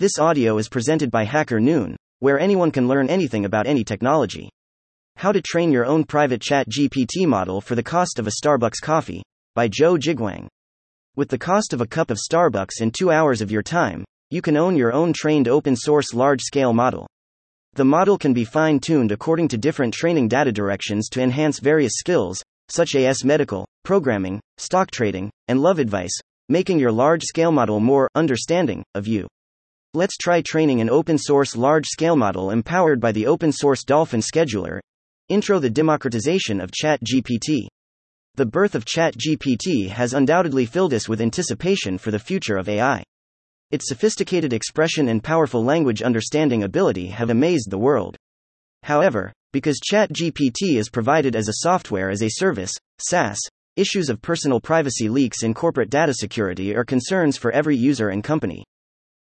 This audio is presented by Hacker Noon, where anyone can learn anything about any technology. How to train your own private chat GPT model for the cost of a Starbucks coffee by Zhou Jieguang. With the cost of a cup of Starbucks and 2 hours of your time, you can own your own trained open source large scale model. The model can be fine tuned according to different training data directions to enhance various skills, such as medical, programming, stock trading, and love advice, making your large scale model more understanding of you. Let's try training an open source large scale model empowered by the open source Dolphin scheduler. Intro The democratization of ChatGPT. The birth of ChatGPT has undoubtedly filled us with anticipation for the future of AI. Its sophisticated expression and powerful language understanding ability have amazed the world. However, because ChatGPT is provided as a software as a service, SaaS, issues of personal privacy leaks and corporate data security are concerns for every user and company.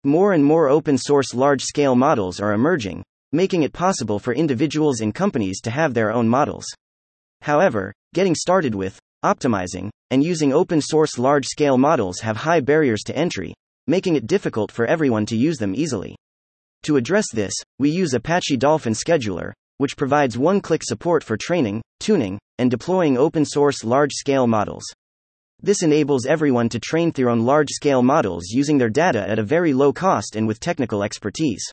More and more open source large scale models are emerging, making it possible for individuals and companies to have their own models. However, getting started with, optimizing, and using open source large scale models have high barriers to entry, making it difficult for everyone to use them easily. To address this, we use Apache Dolphin Scheduler, which provides one click support for training, tuning, and deploying open source large scale models. This enables everyone to train their own large scale models using their data at a very low cost and with technical expertise.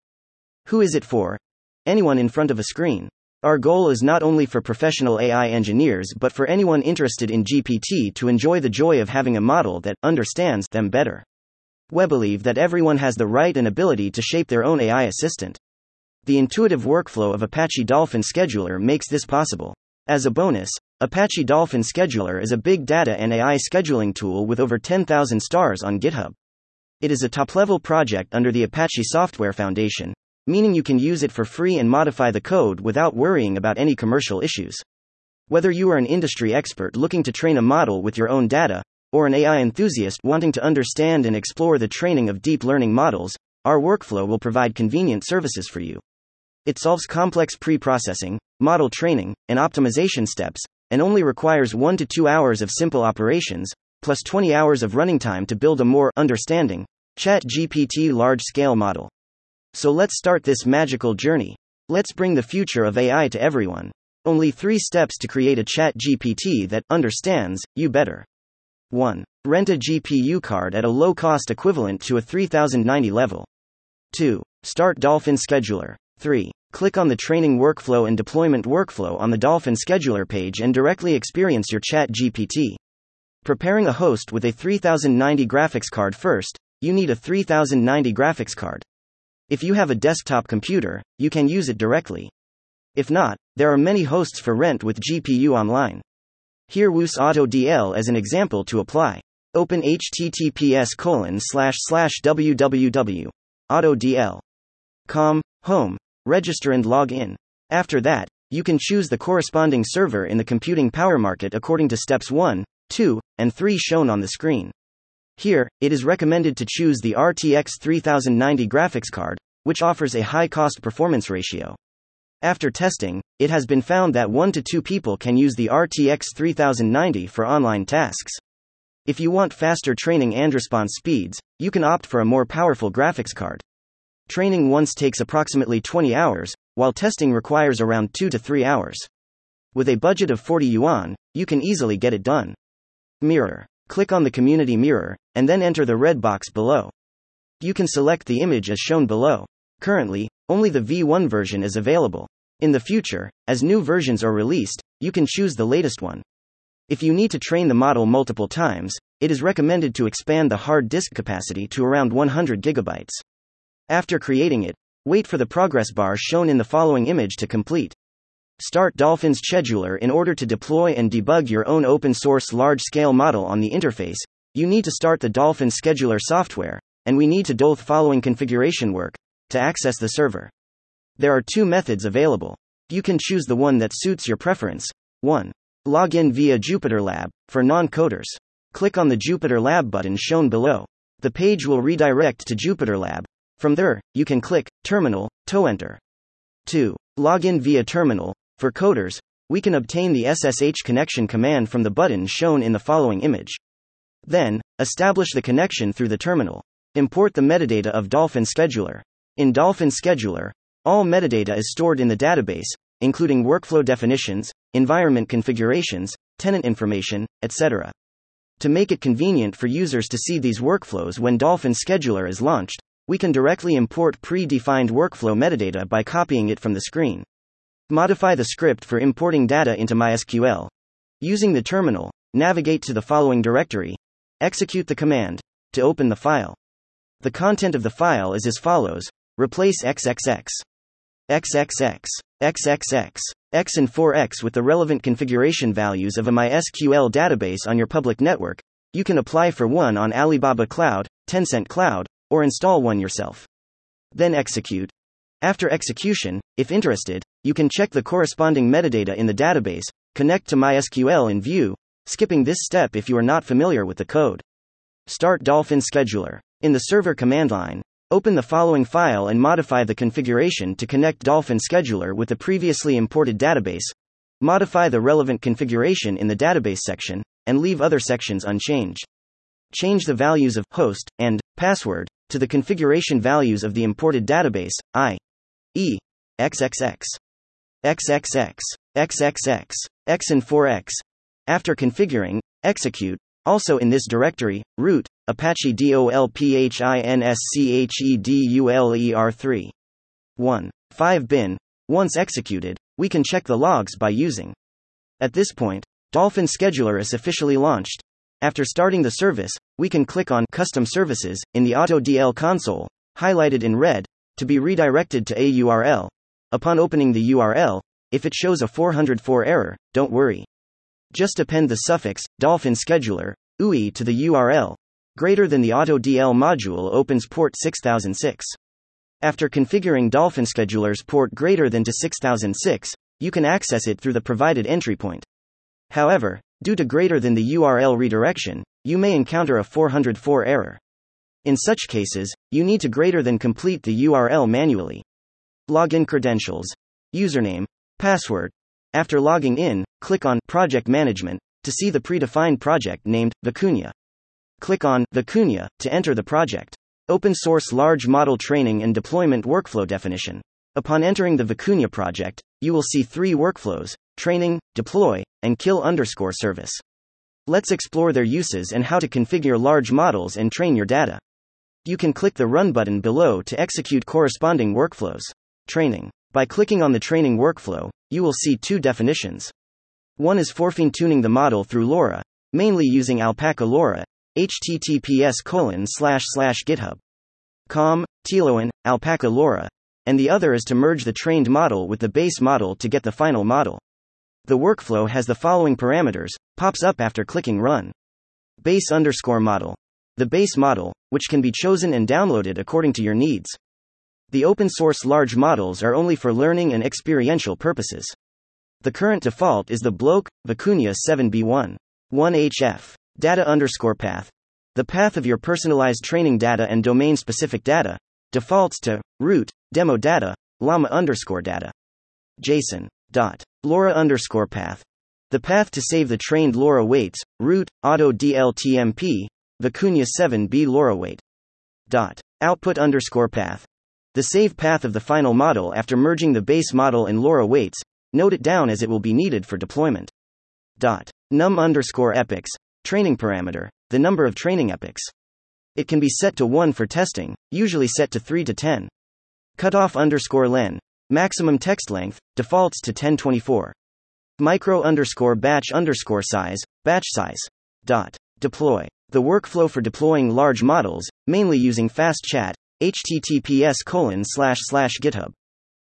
Who is it for? Anyone in front of a screen. Our goal is not only for professional AI engineers but for anyone interested in GPT to enjoy the joy of having a model that understands them better. We believe that everyone has the right and ability to shape their own AI assistant. The intuitive workflow of Apache Dolphin Scheduler makes this possible. As a bonus, Apache Dolphin Scheduler is a big data and AI scheduling tool with over 10,000 stars on GitHub. It is a top level project under the Apache Software Foundation, meaning you can use it for free and modify the code without worrying about any commercial issues. Whether you are an industry expert looking to train a model with your own data, or an AI enthusiast wanting to understand and explore the training of deep learning models, our workflow will provide convenient services for you. It solves complex pre processing, model training, and optimization steps, and only requires 1 to 2 hours of simple operations, plus 20 hours of running time to build a more understanding ChatGPT large scale model. So let's start this magical journey. Let's bring the future of AI to everyone. Only three steps to create a ChatGPT that understands you better. 1. Rent a GPU card at a low cost equivalent to a 3090 level. 2. Start Dolphin Scheduler. 3. Click on the training workflow and deployment workflow on the Dolphin Scheduler page and directly experience your Chat GPT. Preparing a host with a 3090 graphics card first, you need a 3090 graphics card. If you have a desktop computer, you can use it directly. If not, there are many hosts for rent with GPU online. Here Woos AutoDL as an example to apply. Open https colon slash slash www. Com, home, register and log in. After that, you can choose the corresponding server in the computing power market according to steps 1, 2, and 3 shown on the screen. Here, it is recommended to choose the RTX 3090 graphics card, which offers a high cost performance ratio. After testing, it has been found that 1 to 2 people can use the RTX 3090 for online tasks. If you want faster training and response speeds, you can opt for a more powerful graphics card. Training once takes approximately 20 hours, while testing requires around 2 to 3 hours. With a budget of 40 yuan, you can easily get it done. Mirror. Click on the community mirror, and then enter the red box below. You can select the image as shown below. Currently, only the V1 version is available. In the future, as new versions are released, you can choose the latest one. If you need to train the model multiple times, it is recommended to expand the hard disk capacity to around 100 gigabytes. After creating it, wait for the progress bar shown in the following image to complete. Start Dolphin Scheduler in order to deploy and debug your own open source large scale model on the interface. You need to start the Dolphin Scheduler software, and we need to do the following configuration work to access the server. There are two methods available. You can choose the one that suits your preference. 1. Log in via Jupyter Lab for non coders. Click on the Jupyter Lab button shown below. The page will redirect to Jupyter Lab, from there, you can click Terminal to enter. 2. Login via Terminal. For coders, we can obtain the SSH connection command from the button shown in the following image. Then, establish the connection through the terminal. Import the metadata of Dolphin Scheduler. In Dolphin Scheduler, all metadata is stored in the database, including workflow definitions, environment configurations, tenant information, etc. To make it convenient for users to see these workflows when Dolphin Scheduler is launched, we can directly import pre-defined workflow metadata by copying it from the screen. Modify the script for importing data into MySQL. Using the terminal, navigate to the following directory. Execute the command to open the file. The content of the file is as follows replace XXX, XXX, XXX, X and 4X with the relevant configuration values of a MySQL database on your public network. You can apply for one on Alibaba Cloud, Tencent Cloud, or install one yourself. Then execute. After execution, if interested, you can check the corresponding metadata in the database, connect to MySQL in view, skipping this step if you are not familiar with the code. Start Dolphin Scheduler. In the server command line, open the following file and modify the configuration to connect Dolphin Scheduler with the previously imported database. Modify the relevant configuration in the database section, and leave other sections unchanged. Change the values of host and password to the configuration values of the imported database, i.e., XXX, XXX, XXX, X and 4X. After configuring, execute. Also in this directory, root, Apache DOLPHINSCHEDULER3. 1. 5 bin. Once executed, we can check the logs by using. At this point, Dolphin Scheduler is officially launched. After starting the service, we can click on Custom Services in the AutoDL console, highlighted in red, to be redirected to a URL. Upon opening the URL, if it shows a 404 error, don't worry. Just append the suffix dolphin scheduler UI to the URL. Greater than the AutoDL module opens port 6006. After configuring Dolphin Scheduler's port greater than to 6006, you can access it through the provided entry point. However, due to greater than the URL redirection, you may encounter a 404 error. In such cases, you need to greater than complete the URL manually. Login credentials, username, password. After logging in, click on Project Management to see the predefined project named Vicuña. Click on Vicuña to enter the project. Open source large model training and deployment workflow definition. Upon entering the Vicuña project, you will see three workflows training, deploy, and kill underscore service. Let's explore their uses and how to configure large models and train your data. You can click the Run button below to execute corresponding workflows. Training. By clicking on the training workflow, you will see two definitions. One is for fine tuning the model through LoRa, mainly using Alpaca LoRa, https colon slash slash github. Com, tloen, Alpaca LoRa, and the other is to merge the trained model with the base model to get the final model. The workflow has the following parameters, pops up after clicking run. Base underscore model. The base model, which can be chosen and downloaded according to your needs. The open source large models are only for learning and experiential purposes. The current default is the Bloke, Vicuña 7b1. 1hf. Data underscore path. The path of your personalized training data and domain specific data defaults to root, demo data, llama underscore data. JSON. Dot. LoRa underscore path. The path to save the trained LoRa weights, root, auto DLTMP, Vicuña 7b LoRa weight. Dot. Output underscore path. The save path of the final model after merging the base model and LoRa weights, note it down as it will be needed for deployment. Dot. Num underscore epochs, training parameter, the number of training epochs. It can be set to 1 for testing, usually set to 3 to 10. Cutoff underscore len, Maximum text length, defaults to 1024. Micro underscore batch underscore size, batch size. Dot. Deploy. The workflow for deploying large models, mainly using fast chat, https colon slash slash github.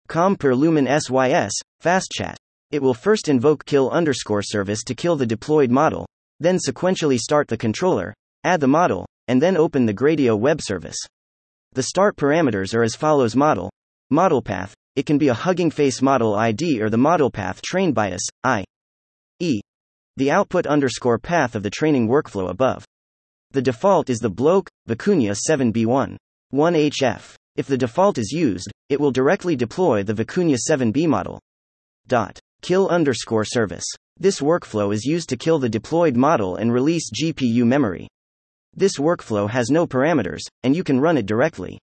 Com per lumen sys, fast chat. It will first invoke kill underscore service to kill the deployed model, then sequentially start the controller, add the model, and then open the Gradio web service. The start parameters are as follows model, model path, it can be a Hugging Face model ID or the model path trained by us, i.e., the output underscore path of the training workflow above. The default is the Bloke, Vicuña 7b1. 1HF. If the default is used, it will directly deploy the Vicuña 7b model. Dot. Kill underscore service. This workflow is used to kill the deployed model and release GPU memory. This workflow has no parameters, and you can run it directly.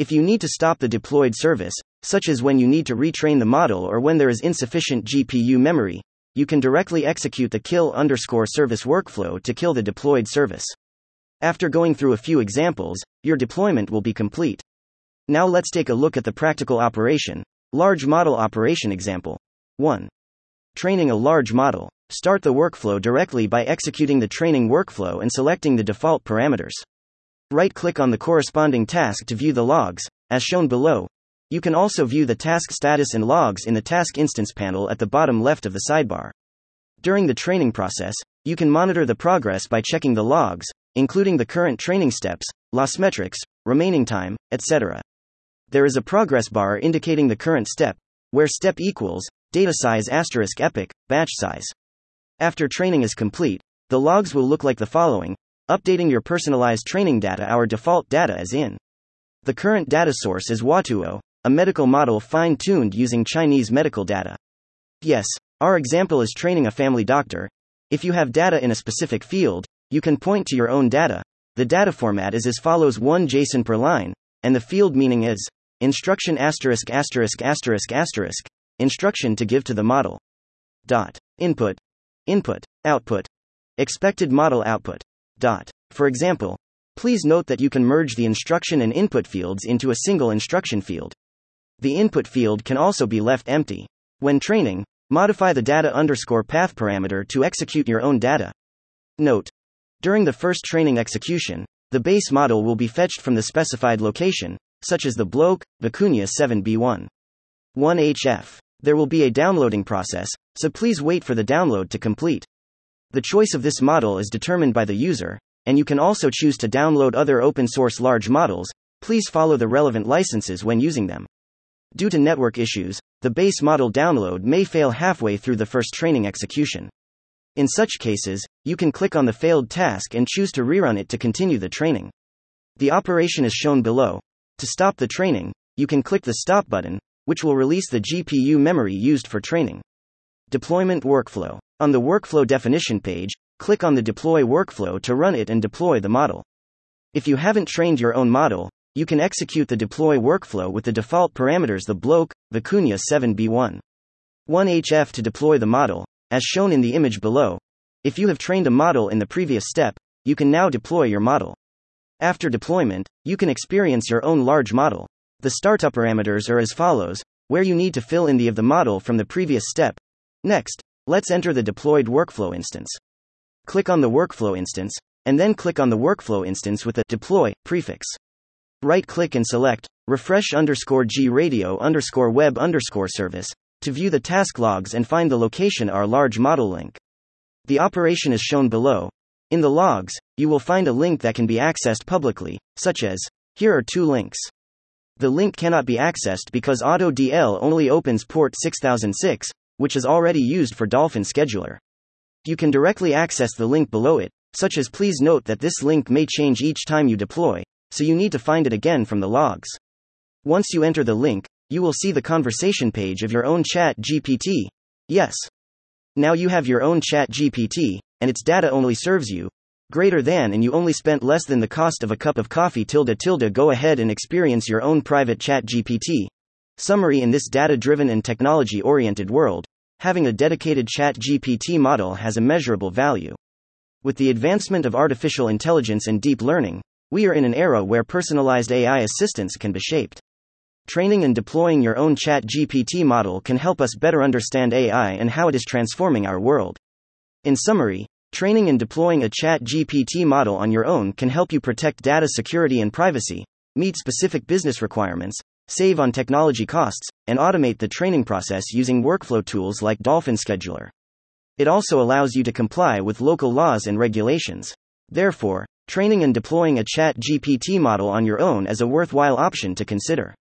If you need to stop the deployed service, such as when you need to retrain the model or when there is insufficient GPU memory, you can directly execute the kill underscore service workflow to kill the deployed service. After going through a few examples, your deployment will be complete. Now let's take a look at the practical operation. Large model operation example. 1. Training a large model. Start the workflow directly by executing the training workflow and selecting the default parameters. Right click on the corresponding task to view the logs, as shown below. You can also view the task status and logs in the task instance panel at the bottom left of the sidebar. During the training process, you can monitor the progress by checking the logs, including the current training steps, loss metrics, remaining time, etc. There is a progress bar indicating the current step, where step equals data size asterisk epoch, batch size. After training is complete, the logs will look like the following updating your personalized training data. Our default data is in. The current data source is Huatuo, a medical model fine tuned using Chinese medical data. Yes, our example is training a family doctor. If you have data in a specific field, you can point to your own data. The data format is as follows 1 JSON per line, and the field meaning is instruction asterisk asterisk asterisk asterisk instruction to give to the model. Dot. Input. Input. Output. Expected model output. For example, please note that you can merge the instruction and input fields into a single instruction field. The input field can also be left empty. When training, modify the data underscore path parameter to execute your own data. Note. During the first training execution, the base model will be fetched from the specified location, such as the Bloke, Vicuña 7B1. 1HF. There will be a downloading process, so please wait for the download to complete. The choice of this model is determined by the user, and you can also choose to download other open source large models. Please follow the relevant licenses when using them. Due to network issues, the base model download may fail halfway through the first training execution. In such cases, you can click on the failed task and choose to rerun it to continue the training. The operation is shown below. To stop the training, you can click the stop button, which will release the GPU memory used for training. Deployment workflow. On the workflow definition page, click on the deploy workflow to run it and deploy the model. If you haven't trained your own model, you can execute the deploy workflow with the default parameters the Bloke, Vicuña 7B1. 1HF to deploy the model, as shown in the image below. If you have trained a model in the previous step, you can now deploy your model. After deployment, you can experience your own large model. The startup parameters are as follows, where you need to fill in the of the model from the previous step. Next, let's enter the deployed workflow instance. Click on the workflow instance, and then click on the workflow instance with the deploy prefix. Right click and select refresh underscore gradio underscore web underscore service to view the task logs and find the location our large model link. The operation is shown below. In the logs, you will find a link that can be accessed publicly, such as here are two links. The link cannot be accessed because AutoDL only opens port 6006, which is already used for Dolphin Scheduler. You can directly access the link below it, such as please note that this link may change each time you deploy, so you need to find it again from the logs. Once you enter the link, you will see the conversation page of your own Chat GPT. Yes. Now you have your own Chat GPT, and its data only serves you. Greater than, and you only spent less than the cost of a cup of coffee. Tilde tilde go ahead and experience your own private Chat GPT. Summary In this data driven and technology oriented world, having a dedicated Chat GPT model has immeasurable value. With the advancement of artificial intelligence and deep learning, we are in an era where personalized AI assistance can be shaped. Training and deploying your own Chat GPT model can help us better understand AI and how it is transforming our world. In summary, training and deploying a Chat GPT model on your own can help you protect data security and privacy, meet specific business requirements, save on technology costs, and automate the training process using workflow tools like Dolphin Scheduler. It also allows you to comply with local laws and regulations. Therefore, training and deploying a Chat GPT model on your own is a worthwhile option to consider.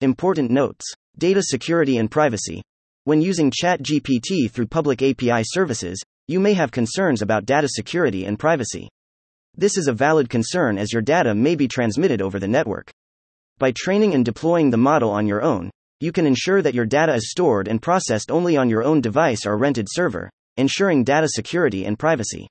Important notes Data security and privacy. When using Chat GPT through public API services, you may have concerns about data security and privacy. This is a valid concern as your data may be transmitted over the network. By training and deploying the model on your own, you can ensure that your data is stored and processed only on your own device or rented server, ensuring data security and privacy.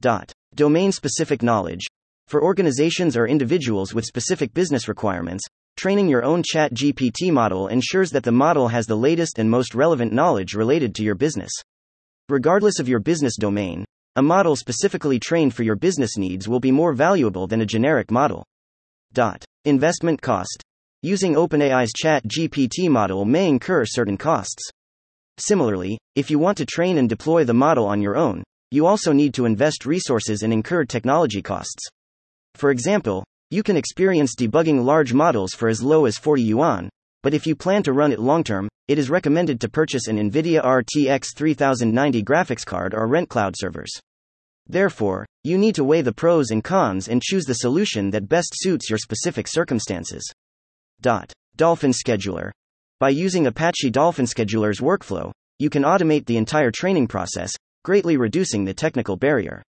Dot. Domain specific knowledge. For organizations or individuals with specific business requirements, training your own Chat GPT model ensures that the model has the latest and most relevant knowledge related to your business. Regardless of your business domain, a model specifically trained for your business needs will be more valuable than a generic model. Dot. Investment cost. Using OpenAI's Chat GPT model may incur certain costs. Similarly, if you want to train and deploy the model on your own, you also need to invest resources and incur technology costs. For example, you can experience debugging large models for as low as 40 yuan, but if you plan to run it long term, it is recommended to purchase an NVIDIA RTX 3090 graphics card or rent cloud servers. Therefore, you need to weigh the pros and cons and choose the solution that best suits your specific circumstances. Dot. Dolphin Scheduler. By using Apache Dolphin Scheduler's workflow, you can automate the entire training process, greatly reducing the technical barrier.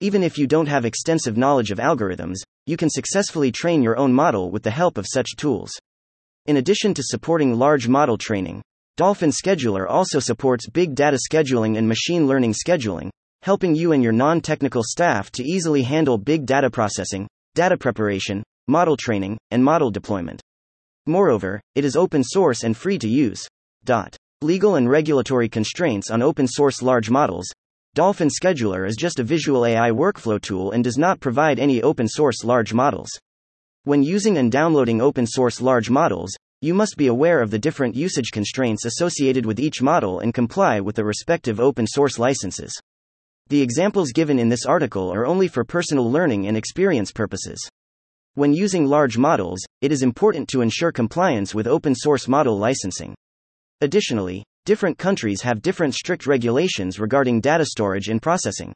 Even if you don't have extensive knowledge of algorithms, you can successfully train your own model with the help of such tools. In addition to supporting large model training, Dolphin Scheduler also supports big data scheduling and machine learning scheduling, helping you and your non technical staff to easily handle big data processing, data preparation, model training, and model deployment. Moreover, it is open source and free to use. Dot. Legal and regulatory constraints on open source large models, Dolphin Scheduler is just a visual AI workflow tool and does not provide any open source large models. When using and downloading open source large models, you must be aware of the different usage constraints associated with each model and comply with the respective open source licenses. The examples given in this article are only for personal learning and experience purposes. When using large models, it is important to ensure compliance with open source model licensing. Additionally, different countries have different strict regulations regarding data storage and processing.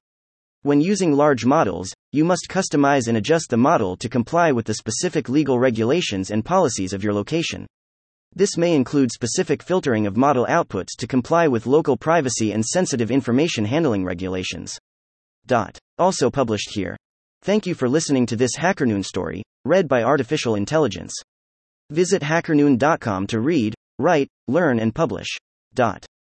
When using large models, you must customize and adjust the model to comply with the specific legal regulations and policies of your location. This may include specific filtering of model outputs to comply with local privacy and sensitive information handling regulations. Dot. Also published here. Thank you for listening to this HackerNoon story, read by Artificial Intelligence. Visit hackerNoon.com to read, write, learn, and publish. Dot.